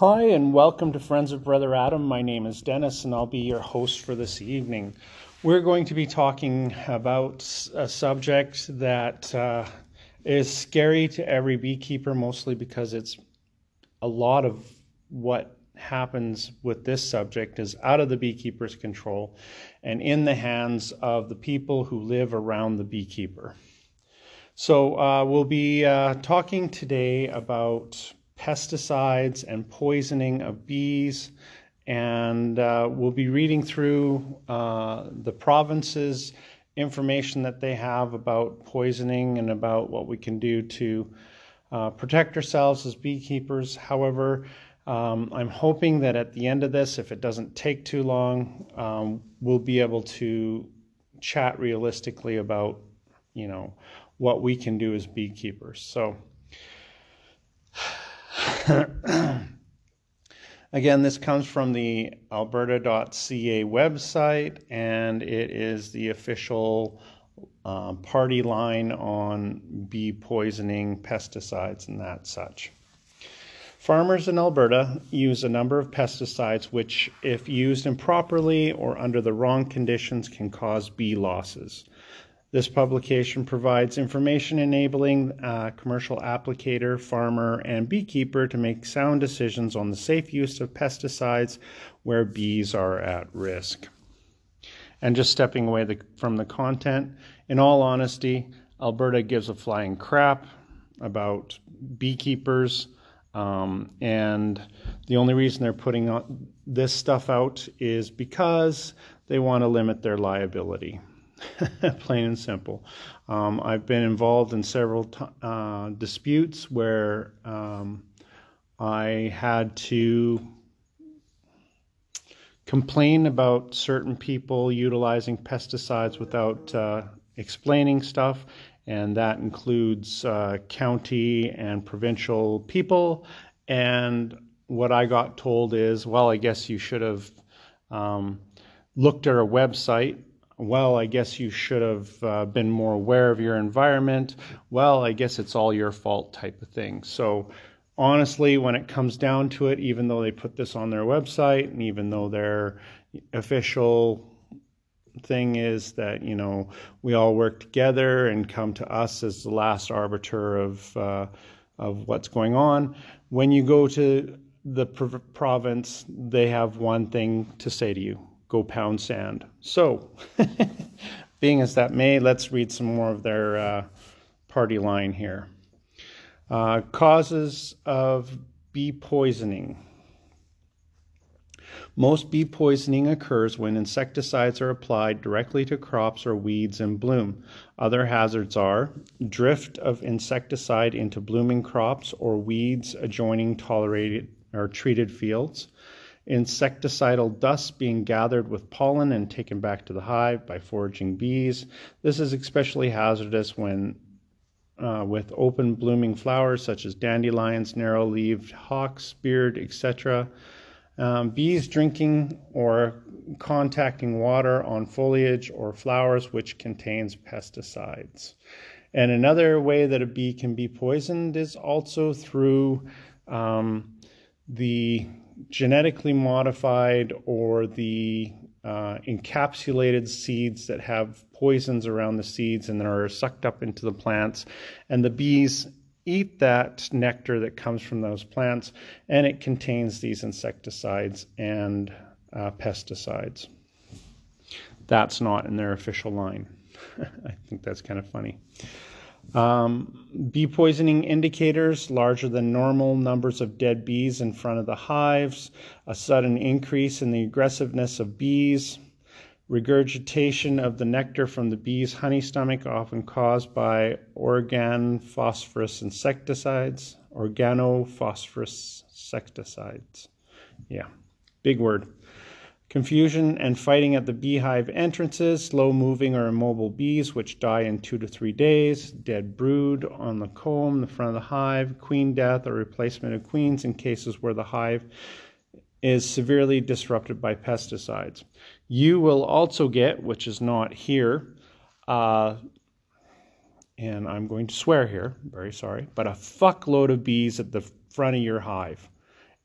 Hi, and welcome to Friends of Brother Adam. My name is Dennis, and I'll be your host for this evening. We're going to be talking about a subject that uh, is scary to every beekeeper, mostly because it's a lot of what happens with this subject is out of the beekeeper's control and in the hands of the people who live around the beekeeper. So, uh, we'll be uh, talking today about pesticides and poisoning of bees. And uh, we'll be reading through uh, the province's information that they have about poisoning and about what we can do to uh, protect ourselves as beekeepers. However, um, I'm hoping that at the end of this, if it doesn't take too long, um, we'll be able to chat realistically about, you know, what we can do as beekeepers. So. Again, this comes from the alberta.ca website, and it is the official uh, party line on bee poisoning, pesticides, and that such. Farmers in Alberta use a number of pesticides which, if used improperly or under the wrong conditions, can cause bee losses. This publication provides information enabling a commercial applicator, farmer, and beekeeper to make sound decisions on the safe use of pesticides where bees are at risk. And just stepping away the, from the content, in all honesty, Alberta gives a flying crap about beekeepers. Um, and the only reason they're putting this stuff out is because they want to limit their liability. plain and simple. Um, I've been involved in several t- uh, disputes where um, I had to complain about certain people utilizing pesticides without uh, explaining stuff, and that includes uh, county and provincial people. And what I got told is, well, I guess you should have um, looked at our website well, I guess you should have uh, been more aware of your environment. Well, I guess it's all your fault type of thing. So, honestly, when it comes down to it, even though they put this on their website and even though their official thing is that, you know, we all work together and come to us as the last arbiter of, uh, of what's going on, when you go to the province, they have one thing to say to you go pound sand. So, being as that may, let's read some more of their uh, party line here. Uh, causes of bee poisoning. Most bee poisoning occurs when insecticides are applied directly to crops or weeds in bloom. Other hazards are drift of insecticide into blooming crops or weeds adjoining tolerated or treated fields, insecticidal dust being gathered with pollen and taken back to the hive by foraging bees. This is especially hazardous when uh, with open blooming flowers such as dandelions, narrow leaved hawk's-beard, etc. Um, bees drinking or contacting water on foliage or flowers which contains pesticides. And another way that a bee can be poisoned is also through um, the genetically modified or the uh, encapsulated seeds that have poisons around the seeds and that are sucked up into the plants. And the bees eat that nectar that comes from those plants, and it contains these insecticides and uh, pesticides. That's not in their official line. I think that's kind of funny. Um, bee poisoning indicators larger than normal numbers of dead bees in front of the hives, a sudden increase in the aggressiveness of bees, regurgitation of the nectar from the bee's honey stomach, often caused by organophosphorus insecticides. Organophosphorus insecticides. Yeah, big word. Confusion and fighting at the beehive entrances, slow moving or immobile bees which die in two to three days, dead brood on the comb, the front of the hive, queen death or replacement of queens in cases where the hive is severely disrupted by pesticides. You will also get, which is not here, uh, and I'm going to swear here, very sorry, but a fuckload of bees at the front of your hive.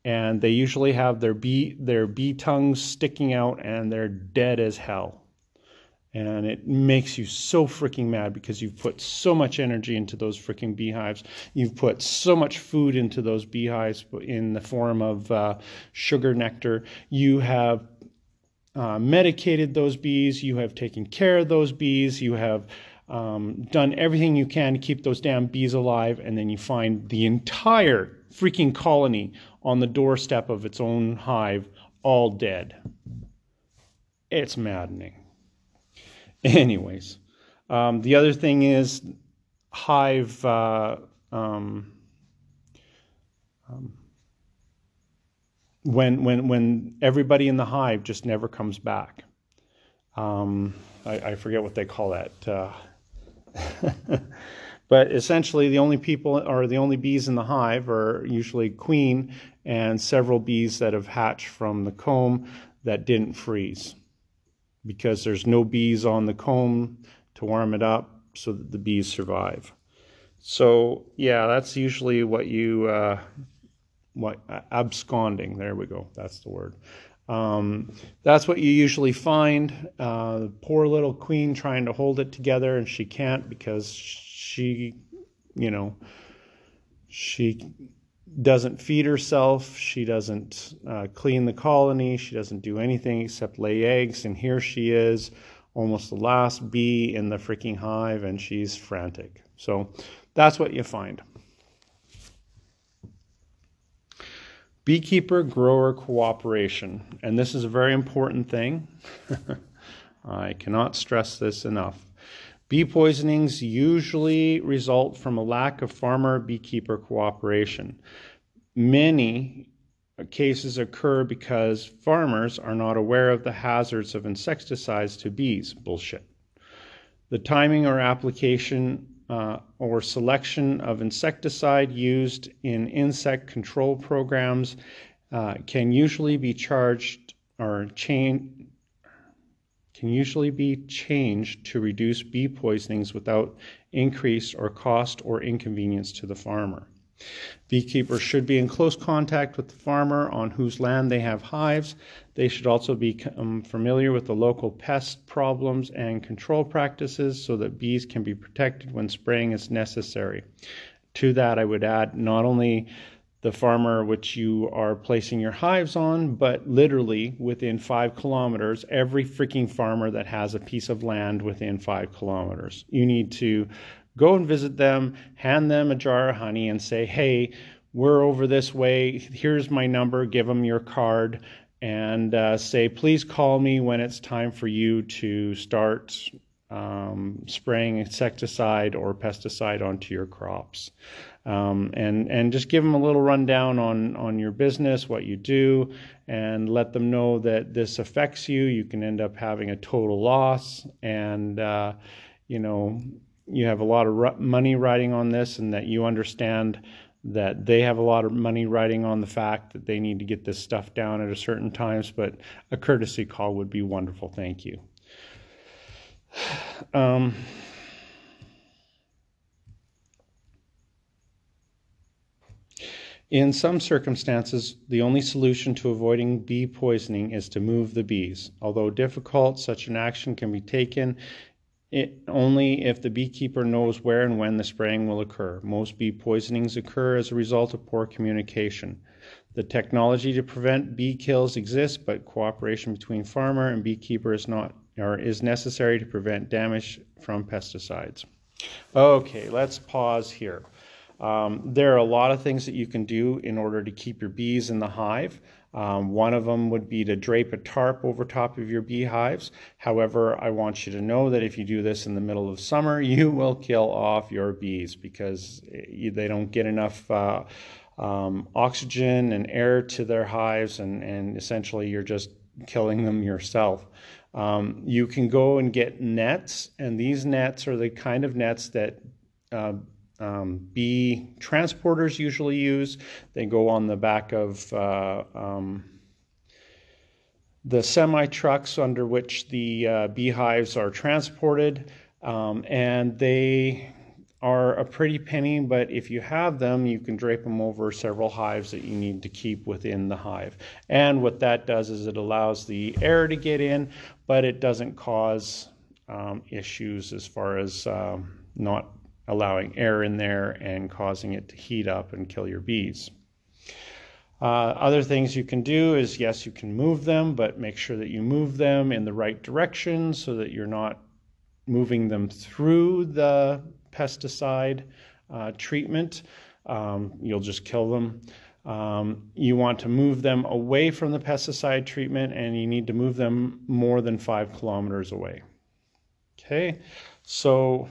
And they usually have their bee their bee tongues sticking out and they're dead as hell and it makes you so freaking mad because you've put so much energy into those freaking beehives. You've put so much food into those beehives in the form of uh, sugar nectar. You have uh, medicated those bees. You have taken care of those bees. You have um, done everything you can to keep those damn bees alive, and then you find the entire freaking colony on the doorstep of its own hive, all dead. It's maddening. Anyways, um, the other thing is hive. Uh, um, um, when when when everybody in the hive just never comes back. Um, I, I, forget what they call that. Uh, but essentially, the only people or the only bees in the hive are usually queen and several bees that have hatched from the comb that didn't freeze because there's no bees on the comb to warm it up so that the bees survive. So yeah, that's usually what you uh, what absconding. There we go. That's the word. Um, that's what you usually find. Uh, poor little queen trying to hold it together, and she can't because she, you know, she doesn't feed herself. She doesn't uh, clean the colony. She doesn't do anything except lay eggs. And here she is, almost the last bee in the freaking hive, and she's frantic. So that's what you find. Beekeeper grower cooperation. And this is a very important thing. I cannot stress this enough. Bee poisonings usually result from a lack of farmer beekeeper cooperation. Many cases occur because farmers are not aware of the hazards of insecticides to bees. Bullshit. The timing or application uh, or selection of insecticide used in insect control programs uh, can usually be charged or changed can usually be changed to reduce bee poisonings without increase or cost or inconvenience to the farmer. Beekeepers should be in close contact with the farmer on whose land they have hives. They should also be um, familiar with the local pest problems and control practices so that bees can be protected when spraying is necessary. To that, I would add not only the farmer which you are placing your hives on, but literally within five kilometers, every freaking farmer that has a piece of land within five kilometers. You need to go and visit them, hand them a jar of honey, and say, hey, we're over this way. Here's my number. Give them your card and uh, say, please call me when it's time for you to start um, spraying insecticide or pesticide onto your crops um, and and just give them a little rundown on on your business, what you do, and let them know that this affects you. You can end up having a total loss, and uh, you know you have a lot of money riding on this, and that you understand that they have a lot of money riding on the fact that they need to get this stuff down at a certain times. But a courtesy call would be wonderful. Thank you. Um, In some circumstances, the only solution to avoiding bee poisoning is to move the bees. Although difficult, such an action can be taken only if the beekeeper knows where and when the spraying will occur. Most bee poisonings occur as a result of poor communication. The technology to prevent bee kills exists, but cooperation between farmer and beekeeper is not or is necessary to prevent damage from pesticides. Okay, let's pause here. Um, there are a lot of things that you can do in order to keep your bees in the hive. Um, one of them would be to drape a tarp over top of your beehives. However, I want you to know that if you do this in the middle of summer, you will kill off your bees because eh, they don't get enough uh, um, oxygen and air to their hives, and, and essentially you're just killing them yourself. Um, you can go and get nets, and these nets are the kind of nets that uh, um, bee transporters usually use. They go on the back of uh, um, the semi trucks under which the uh, beehives are transported, um, and they are a pretty penny, but if you have them, you can drape them over several hives that you need to keep within the hive. And what that does is it allows the air to get in, but it doesn't cause um, issues as far as um, not allowing air in there and causing it to heat up and kill your bees. Uh, other things you can do is yes, you can move them, but make sure that you move them in the right direction so that you're not moving them through the pesticide uh, treatment. Um, you'll just kill them. Um, you want to move them away from the pesticide treatment and you need to move them more than five kilometers away. Okay, so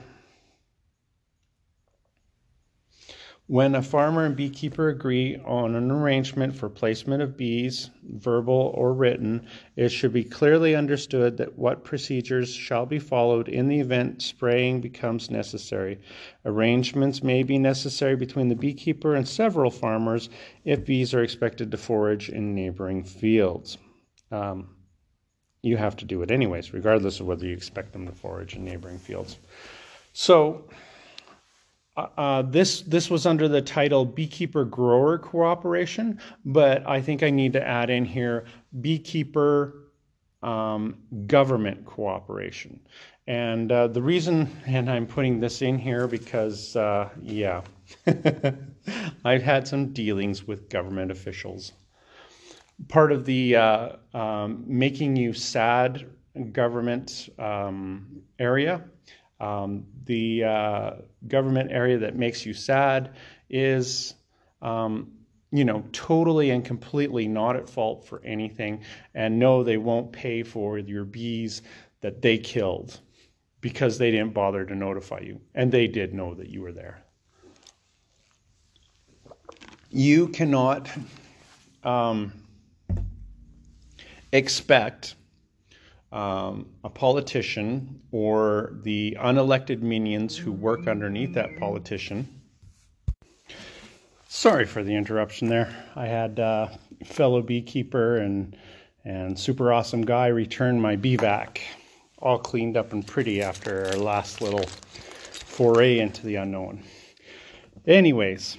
When a farmer and beekeeper agree on an arrangement for placement of bees, verbal or written, it should be clearly understood that what procedures shall be followed in the event spraying becomes necessary. Arrangements may be necessary between the beekeeper and several farmers if bees are expected to forage in neighboring fields. Um, you have to do it anyways, regardless of whether you expect them to forage in neighboring fields. So, uh, uh, this this was under the title beekeeper grower cooperation, but I think I need to add in here beekeeper um, government cooperation. And uh, the reason, and I'm putting this in here because, uh, yeah, I've had some dealings with government officials. Part of the uh, um, making you sad government um, area um, the uh, government area that makes you sad is, um, you know, totally and completely not at fault for anything. And no, they won't pay for your bees that they killed because they didn't bother to notify you. And they did know that you were there. You cannot um, expect um, a politician or the unelected minions who work underneath that politician. Sorry for the interruption there. I had uh, fellow beekeeper and and super awesome guy return my bee vac, all cleaned up and pretty after our last little foray into the unknown. Anyways,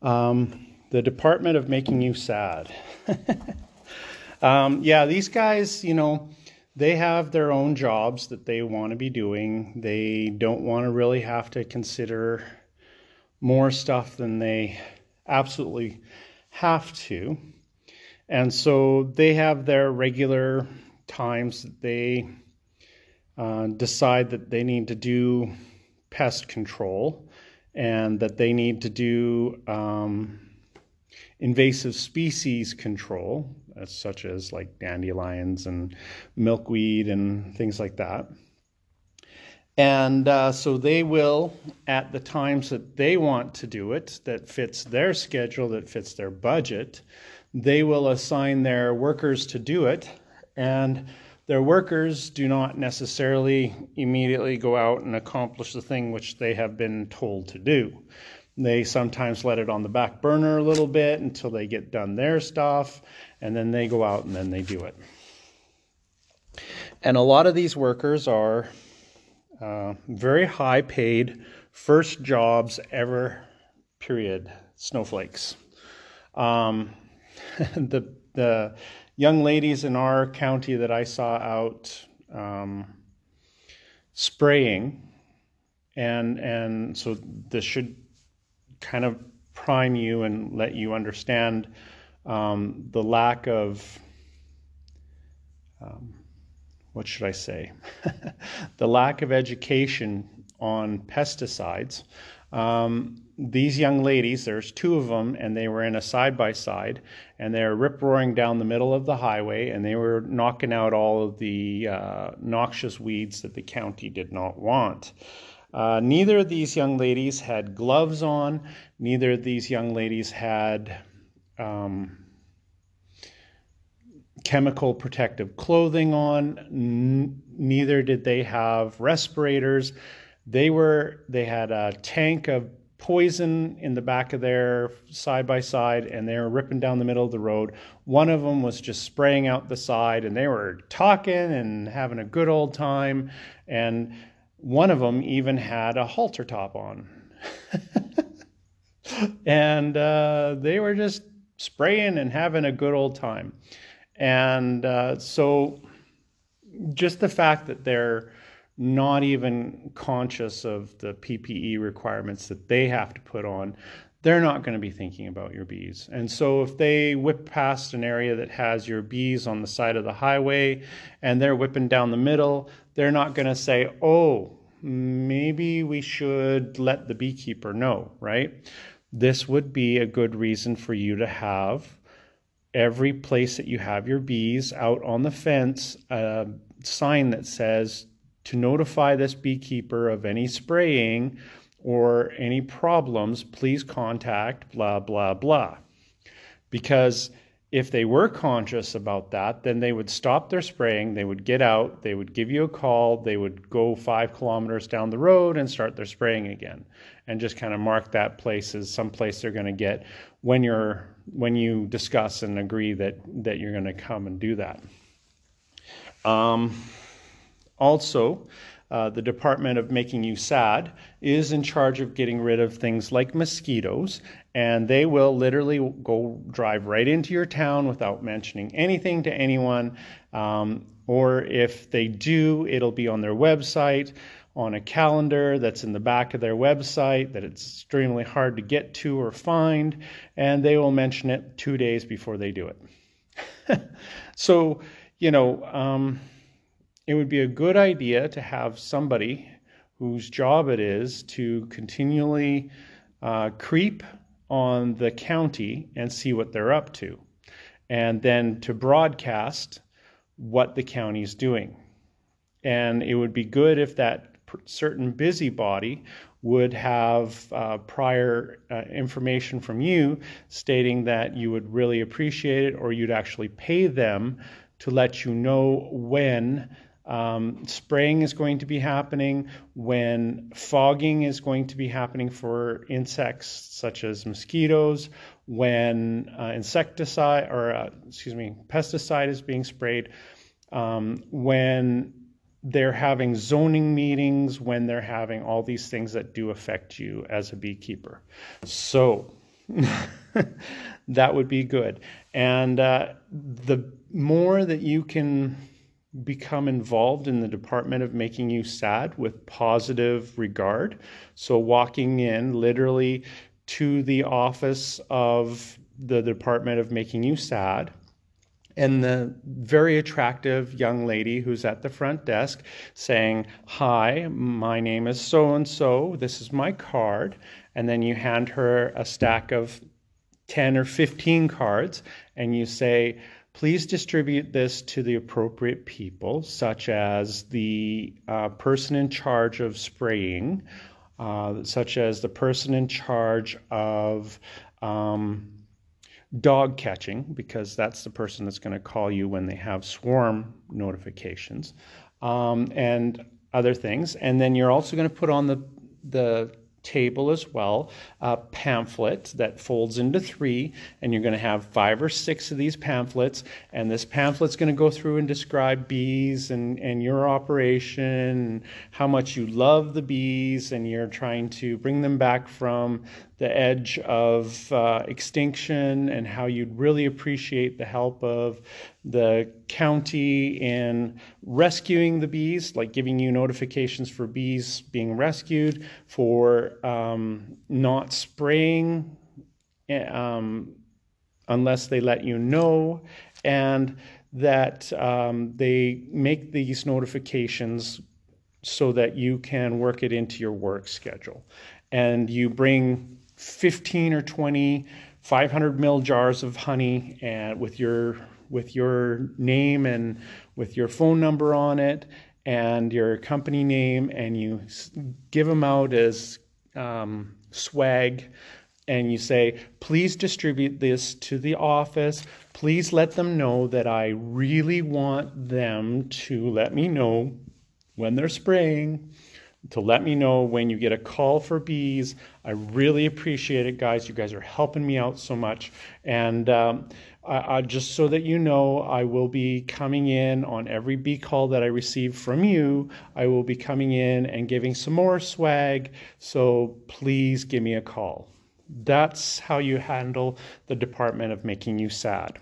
um, the Department of Making You Sad. Um, yeah, these guys, you know, they have their own jobs that they want to be doing. They don't want to really have to consider more stuff than they absolutely have to. And so they have their regular times that they uh, decide that they need to do pest control and that they need to do um, invasive species control such as like dandelions and milkweed and things like that. And uh, so they will, at the times that they want to do it, that fits their schedule, that fits their budget, they will assign their workers to do it. And their workers do not necessarily immediately go out and accomplish the thing which they have been told to do. They sometimes let it on the back burner a little bit until they get done their stuff, and then they go out and then they do it. And a lot of these workers are uh, very high paid, first jobs ever, period, snowflakes. Um, the, the young ladies in our county that I saw out um, spraying, and, and so this should kind of prime you and let you understand um, the lack of um, what should I say? the lack of education on pesticides. Um, these young ladies, there's two of them, and they were in a side by side, and they were rip roaring down the middle of the highway, and they were knocking out all of the uh, noxious weeds that the county did not want. Uh, neither of these young ladies had gloves on. Neither of these young ladies had um, chemical protective clothing on. N- neither did they have respirators. They were they had a tank of poison in the back of their side by side and they were ripping down the middle of the road. One of them was just spraying out the side and they were talking and having a good old time and one of them even had a halter top on. and uh, they were just spraying and having a good old time. And uh, so, just the fact that they're not even conscious of the PPE requirements that they have to put on, they're not going to be thinking about your bees. And so if they whip past an area that has your bees on the side of the highway and they're whipping down the middle, they're not going to say, oh, maybe we should let the beekeeper know, right? This would be a good reason for you to have every place that you have your bees out on the fence a sign that says to notify this beekeeper of any spraying or any problems, please contact blah, blah, blah. Because if they were conscious about that, then they would stop their spraying, they would get out, they would give you a call, they would go five kilometers down the road and start their spraying again. And just kind of mark that place as some place they're going to get when you're when you discuss and agree that that you're going to come and do that. Um, also, uh, the Department of Making You Sad is in charge of getting rid of things like mosquitoes, and they will literally go drive right into your town without mentioning anything to anyone. Um, or if they do, it'll be on their website, on a calendar that's in the back of their website that it's extremely hard to get to or find, and they will mention it two days before they do it. so, you know, um, it would be a good idea to have somebody whose job it is to continually uh, creep on the county and see what they're up to, and then to broadcast what the county's doing. And it would be good if that certain busybody would have uh, prior uh, information from you stating that you would really appreciate it or you'd actually pay them to let you know when um, spraying is going to be happening when fogging is going to be happening for insects such as mosquitoes, when uh, insecticide or uh, excuse me, pesticide is being sprayed, um, when they're having zoning meetings, when they're having all these things that do affect you as a beekeeper. So that would be good. And uh, the more that you can become involved in the department of making you sad with positive regard. So, walking in literally to the office of the department of making you sad. And the very attractive young lady who's at the front desk saying, Hi, my name is so and so. This is my card. And then you hand her a stack of 10 or 15 cards and you say, Please distribute this to the appropriate people, such as the uh, person in charge of spraying, uh, such as the person in charge of um, dog catching, because that's the person that's going to call you when they have swarm notifications, um, and other things. And then you're also going to put on the the table as well, a pamphlet that folds into three, and you're going to have five or six of these pamphlets. And this pamphlet's going to go through and describe bees and, and your operation, how much you love the bees, and you're trying to bring them back from the edge of uh, extinction and how you'd really appreciate the help of the county in rescuing the bees, like giving you notifications for bees being rescued, for um, not spraying eh, um, unless they let you know, and that um, they make these notifications so that you can work it into your work schedule. And you bring 15 or 20 500 ml jars of honey and with your with your name and with your phone number on it and your company name and you give them out as um, swag and you say please distribute this to the office please let them know that i really want them to let me know when they're spraying to let me know when you get a call for bees. I really appreciate it, guys. You guys are helping me out so much. And um, I, I, just so that you know, I will be coming in on every bee call that I receive from you. I will be coming in and giving some more swag. So please give me a call. That's how you handle the department of making you sad.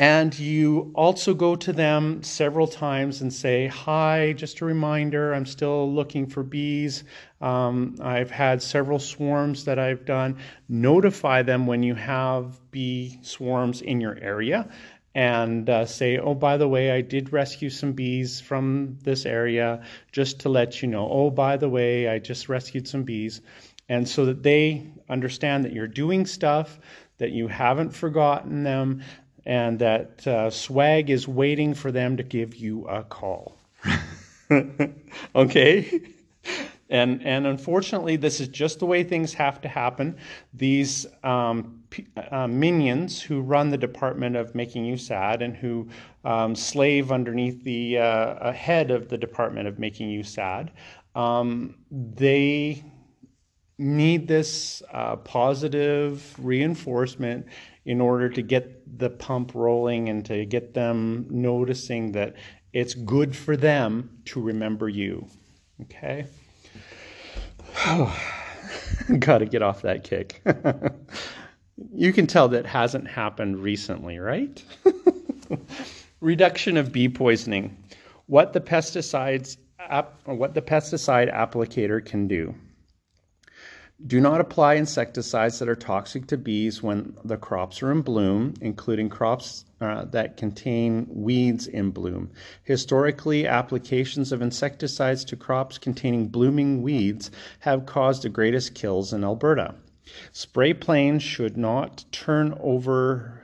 And you also go to them several times and say, Hi, just a reminder, I'm still looking for bees. Um, I've had several swarms that I've done. Notify them when you have bee swarms in your area and uh, say, Oh, by the way, I did rescue some bees from this area, just to let you know. Oh, by the way, I just rescued some bees. And so that they understand that you're doing stuff, that you haven't forgotten them, and that uh, swag is waiting for them to give you a call. okay? And, and unfortunately, this is just the way things have to happen. These um, uh, minions who run the department of making you sad and who um, slave underneath the uh, head of the department of making you sad, um, they need this uh, positive reinforcement in order to get the pump rolling and to get them noticing that it's good for them to remember you. Okay? Got to get off that kick. you can tell that hasn't happened recently, right? Reduction of bee poisoning. What the pesticides what the pesticide applicator can do. Do not apply insecticides that are toxic to bees when the crops are in bloom, including crops uh, that contain weeds in bloom. Historically, applications of insecticides to crops containing blooming weeds have caused the greatest kills in Alberta. Spray planes should not turn over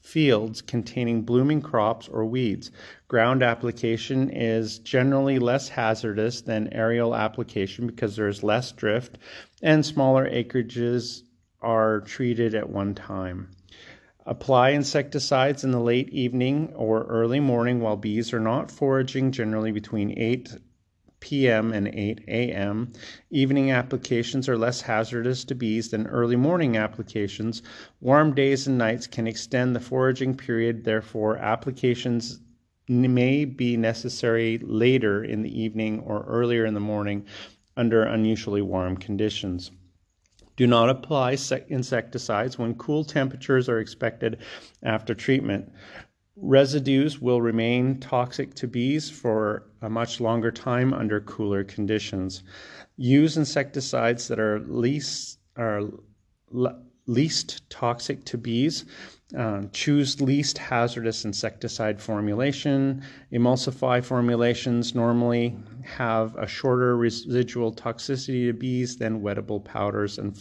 fields containing blooming crops or weeds. Ground application is generally less hazardous than aerial application because there is less drift and smaller acreages are treated at one time. Apply insecticides in the late evening or early morning while bees are not foraging, generally between 8 p.m. and 8 a.m. Evening applications are less hazardous to bees than early morning applications. Warm days and nights can extend the foraging period, therefore, applications may be necessary later in the evening or earlier in the morning under unusually warm conditions. Do not apply insecticides when cool temperatures are expected after treatment. Residues will remain toxic to bees for a much longer time under cooler conditions. Use insecticides that are least are least toxic to bees. Uh, choose least hazardous insecticide formulation. Emulsify formulations normally have a shorter residual toxicity to bees than wettable powders and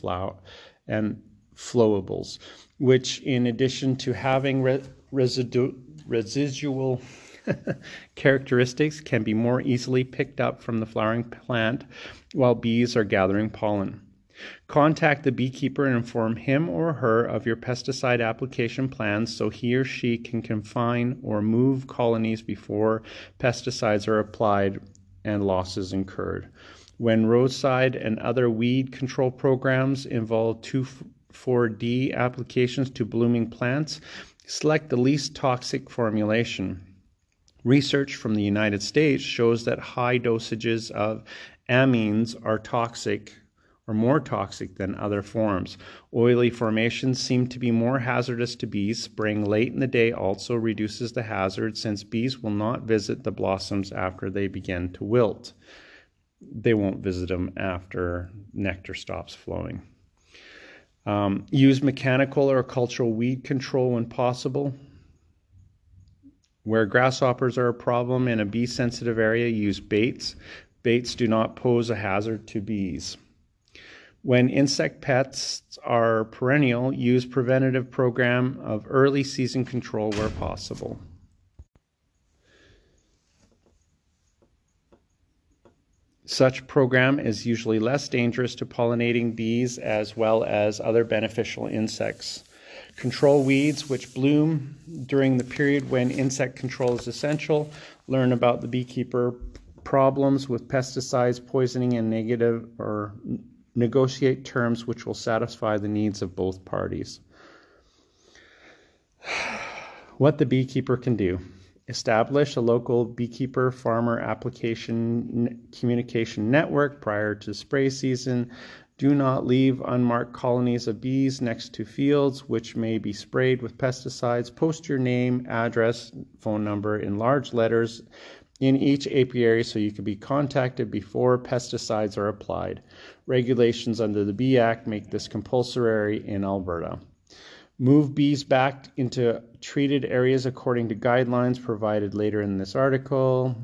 and flowables, which, in addition to having re- residu- residual characteristics can be more easily picked up from the flowering plant while bees are gathering pollen. Contact the beekeeper and inform him or her of your pesticide application plans so he or she can confine or move colonies before pesticides are applied and losses incurred. When roadside and other weed control programs involve 2,4-D applications to blooming plants, Select the least toxic formulation. Research from the United States shows that high dosages of amines are toxic or more toxic than other forms. Oily formations seem to be more hazardous to bees. Spraying late in the day also reduces the hazard since bees will not visit the blossoms after they begin to wilt. They won't visit them after nectar stops flowing. Um, use mechanical or cultural weed control when possible. Where grasshoppers are a problem in a bee sensitive area, use baits. Baits do not pose a hazard to bees. When insect pests are perennial, use preventative program of early season control where possible. Such program is usually less dangerous to pollinating bees as well as other beneficial insects. Control weeds which bloom during the period when insect control is essential. Learn about the beekeeper problems with pesticides, poisoning, and negative or negotiate terms which will satisfy the needs of both parties. What the beekeeper can do. Establish a local beekeeper farmer application communication network prior to spray season. Do not leave unmarked colonies of bees next to fields which may be sprayed with pesticides. Post your name, address, phone number in large letters in each apiary so you can be contacted before pesticides are applied. Regulations under the Bee Act make this compulsory in Alberta. Move bees back into treated areas according to guidelines provided later in this article.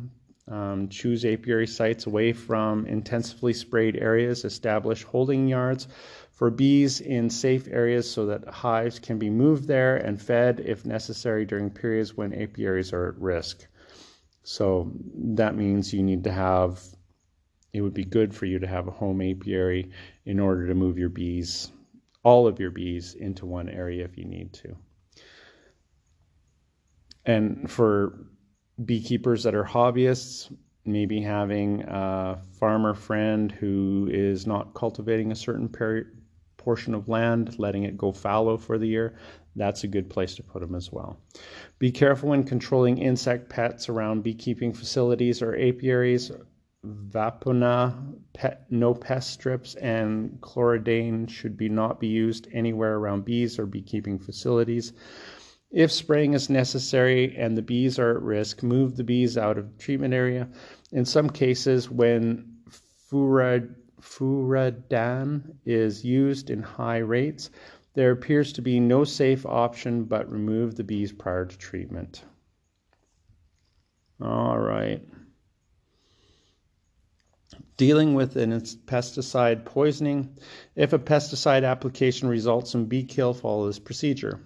Um, choose apiary sites away from intensively sprayed areas. Establish holding yards for bees in safe areas so that hives can be moved there and fed if necessary during periods when apiaries are at risk. So that means you need to have, it would be good for you to have a home apiary in order to move your bees all of your bees into one area if you need to. And for beekeepers that are hobbyists, maybe having a farmer friend who is not cultivating a certain per- portion of land, letting it go fallow for the year, that's a good place to put them as well. Be careful when controlling insect pets around beekeeping facilities or apiaries Vapona pet, no pest strips and chlordane should be not be used anywhere around bees or beekeeping facilities. If spraying is necessary and the bees are at risk, move the bees out of treatment area. In some cases, when furad, furadan is used in high rates, there appears to be no safe option but remove the bees prior to treatment. All right. Dealing with an pesticide poisoning. If a pesticide application results in bee kill, follow this procedure.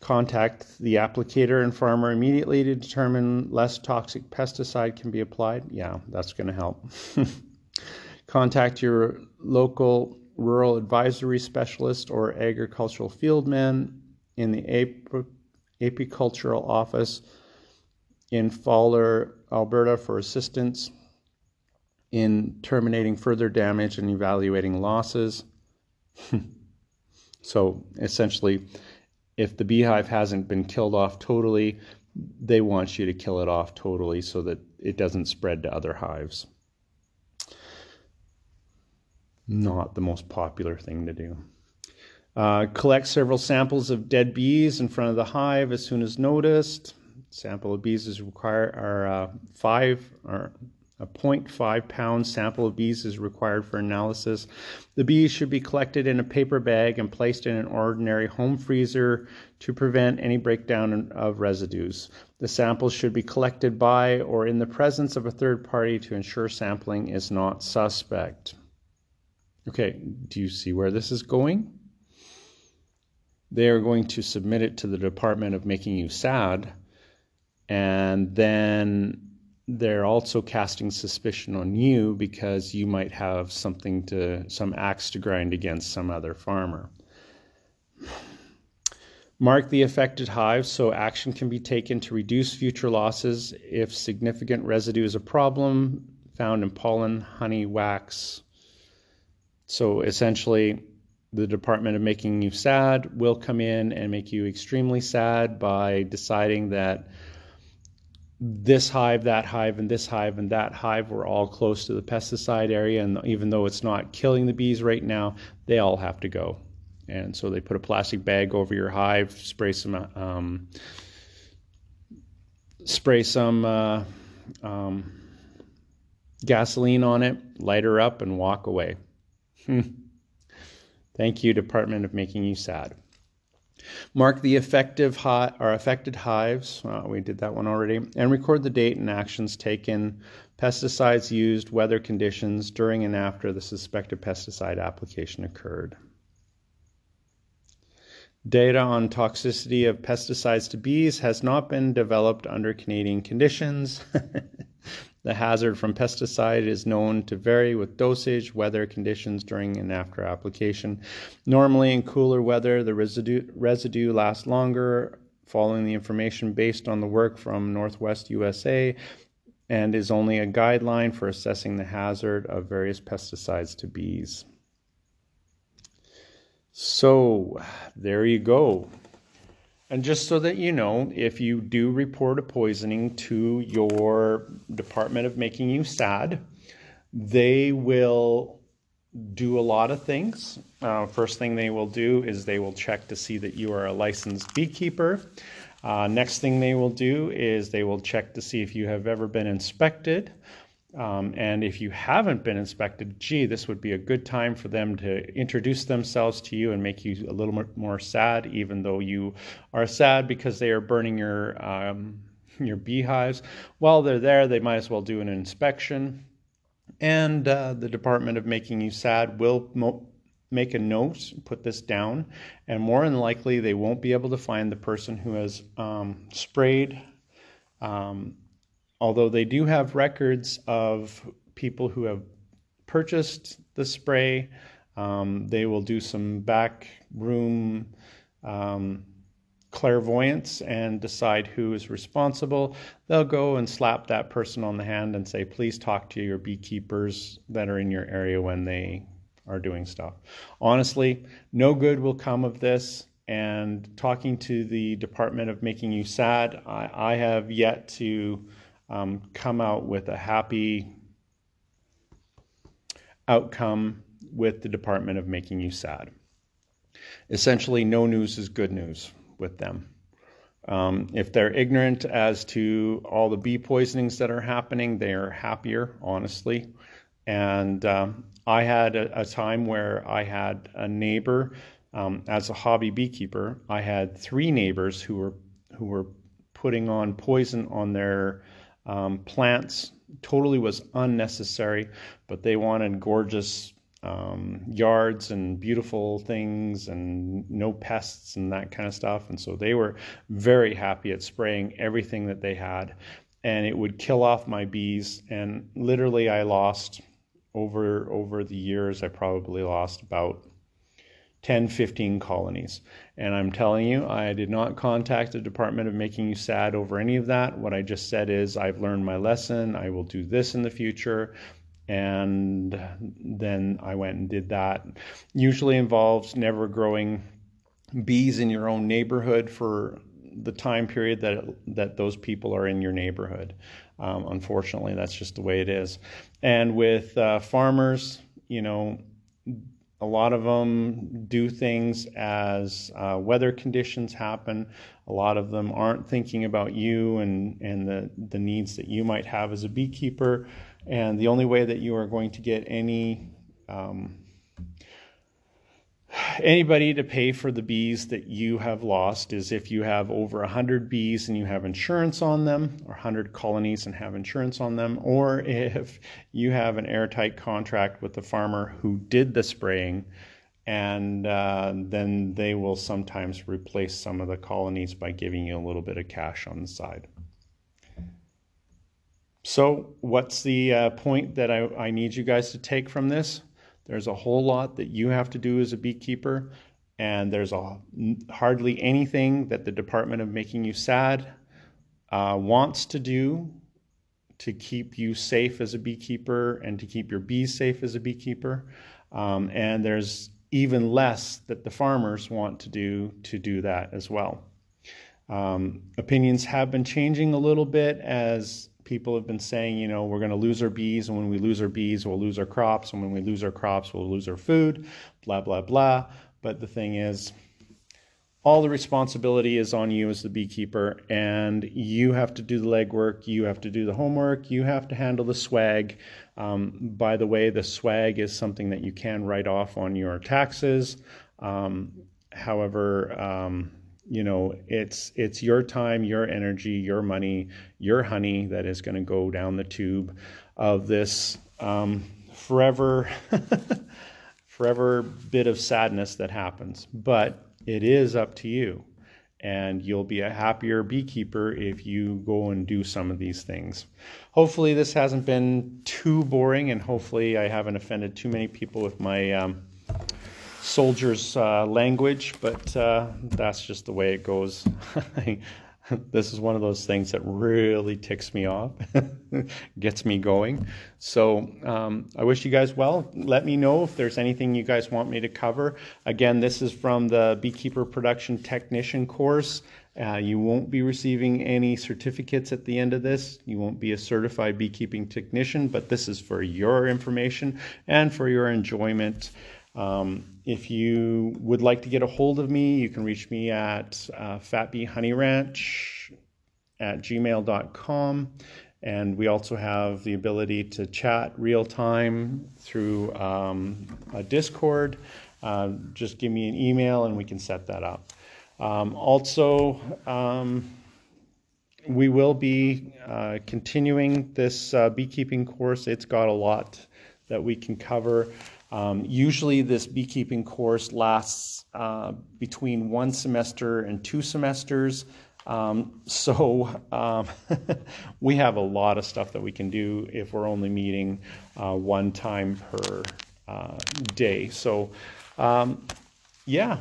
Contact the applicator and farmer immediately to determine less toxic pesticide can be applied. Yeah, that's going to help. Contact your local rural advisory specialist or agricultural fieldman in the ap- apicultural office in Fowler, Alberta for assistance in terminating further damage and evaluating losses. so essentially, if the beehive hasn't been killed off totally, they want you to kill it off totally so that it doesn't spread to other hives. Not the most popular thing to do. Uh, collect several samples of dead bees in front of the hive as soon as noticed. Sample of bees is required are uh, five or a 0.5 pound sample of bees is required for analysis. The bees should be collected in a paper bag and placed in an ordinary home freezer to prevent any breakdown of residues. The samples should be collected by or in the presence of a third party to ensure sampling is not suspect. Okay, do you see where this is going? They are going to submit it to the Department of Making You Sad, and then they're also casting suspicion on you because you might have something to some axe to grind against some other farmer. Mark the affected hives so action can be taken to reduce future losses if significant residue is a problem found in pollen, honey, wax. So essentially, the Department of Making You Sad will come in and make you extremely sad by deciding that this hive, that hive, and this hive, and that hive were all close to the pesticide area. And even though it's not killing the bees right now, they all have to go. And so they put a plastic bag over your hive, spray some, um, spray some uh, um, gasoline on it, light her up, and walk away. Thank you, Department of Making You Sad. Mark the effective hi- affected hives. Uh, we did that one already. And record the date and actions taken, pesticides used, weather conditions during and after the suspected pesticide application occurred. Data on toxicity of pesticides to bees has not been developed under Canadian conditions. The hazard from pesticide is known to vary with dosage, weather conditions during and after application. Normally, in cooler weather, the residue, residue lasts longer. Following the information based on the work from Northwest USA, and is only a guideline for assessing the hazard of various pesticides to bees. So, there you go. And just so that you know, if you do report a poisoning to your Department of Making You Sad, they will do a lot of things. Uh, first thing they will do is they will check to see that you are a licensed beekeeper. Uh, next thing they will do is they will check to see if you have ever been inspected. Um, and if you haven't been inspected, gee, this would be a good time for them to introduce themselves to you and make you a little more sad, even though you are sad because they are burning your um, your beehives. While they're there, they might as well do an inspection. And uh, the Department of Making You Sad will mo- make a note, put this down, and more than likely they won't be able to find the person who has um, sprayed. Um, although they do have records of people who have purchased the spray, um, they will do some back room um, clairvoyance and decide who is responsible. They'll go and slap that person on the hand and say, please talk to your beekeepers that are in your area when they are doing stuff. Honestly, no good will come of this. And talking to the Department of Making You Sad, I, I have yet to um, come out with a happy outcome with the Department of Making You Sad. Essentially, no news is good news with them. Um, if they're ignorant as to all the bee poisonings that are happening, they are happier, honestly. And um, I had a, a, time where I had a neighbor, um, as a hobby beekeeper, I had three neighbors who were who were putting on poison on their um, plants totally was unnecessary, but they wanted gorgeous um, yards and beautiful things and no pests and that kind of stuff. And so they were very happy at spraying everything that they had. And it would kill off my bees. And literally, I lost over over the years. I probably lost about 10, 15 colonies. And I'm telling you, I did not contact the Department of Making You Sad over any of that. What I just said is, I've learned my lesson. I will do this in the future. And then I went and did that. Usually involves never growing bees in your own neighborhood for the time period that that those people are in your neighborhood. Um, unfortunately, that's just the way it is. And with uh, farmers, you know, a lot of them do things as uh, weather conditions happen. A lot of them aren't thinking about you and, and the, the needs that you might have as a beekeeper. And the only way that you are going to get any um, anybody to pay for the bees that you have lost is if you have over 100 bees and you have insurance on them, or 100 colonies and have insurance on them, or if you have an airtight contract with the farmer who did the spraying, and uh, then they will sometimes replace some of the colonies by giving you a little bit of cash on the side. So, what's the uh, point that I, I need you guys to take from this? There's a whole lot that you have to do as a beekeeper, and there's a, hardly anything that the Department of Making You Sad uh, wants to do to keep you safe as a beekeeper and to keep your bees safe as a beekeeper. Um, and there's even less that the farmers want to do to do that as well. Um, opinions have been changing a little bit as people have been saying, you know, we're going to lose our bees, and when we lose our bees, we'll lose our crops, and when we lose our crops, we'll lose our food, blah, blah, blah. But the thing is, all the responsibility is on you as the beekeeper, and you have to do the legwork, you have to do the homework, you have to handle the swag. Um, by the way, the swag is something that you can write off on your taxes. Um, however, um, you know it's it's your time your energy your money your honey that is going to go down the tube of this um, forever forever bit of sadness that happens. But it is up to you. And you'll be a happier beekeeper if you go and do some of these things. Hopefully this hasn't been too boring and hopefully i haven't offended too many people with my um, soldier's uh, language, but uh, that's just the way it goes. this is one of those things that really ticks me off, gets me going. So um, I wish you guys well. Let me know if there's anything you guys want me to cover. Again, this is from the Beekeeper Production Technician course. Uh, you won't be receiving any certificates at the end of this. You won't be a certified beekeeping technician, but this is for your information and for your enjoyment. Um, if you would like to get a hold of me, you can reach me at uh, fatbeehoneyranch at gmail.com. And we also have the ability to chat real time through um, a Discord. Uh, just give me an email and we can set that up. Um, also, um, we will be uh, continuing this uh, beekeeping course. It's got a lot that we can cover. Um, usually, this beekeeping course lasts uh, between one semester and two semesters. Um, so, um, we have a lot of stuff that we can do if we're only meeting uh, one time per uh, day. So, um, yeah,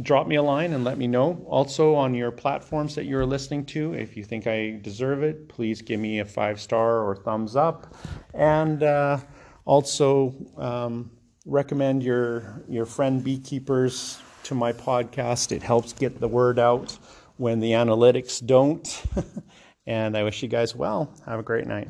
drop me a line and let me know. Also, on your platforms that you're listening to, if you think I deserve it, please give me a five star or thumbs up. And uh, also, um, recommend your your friend beekeepers to my podcast. It helps get the word out when the analytics don't. and I wish you guys well. Have a great night.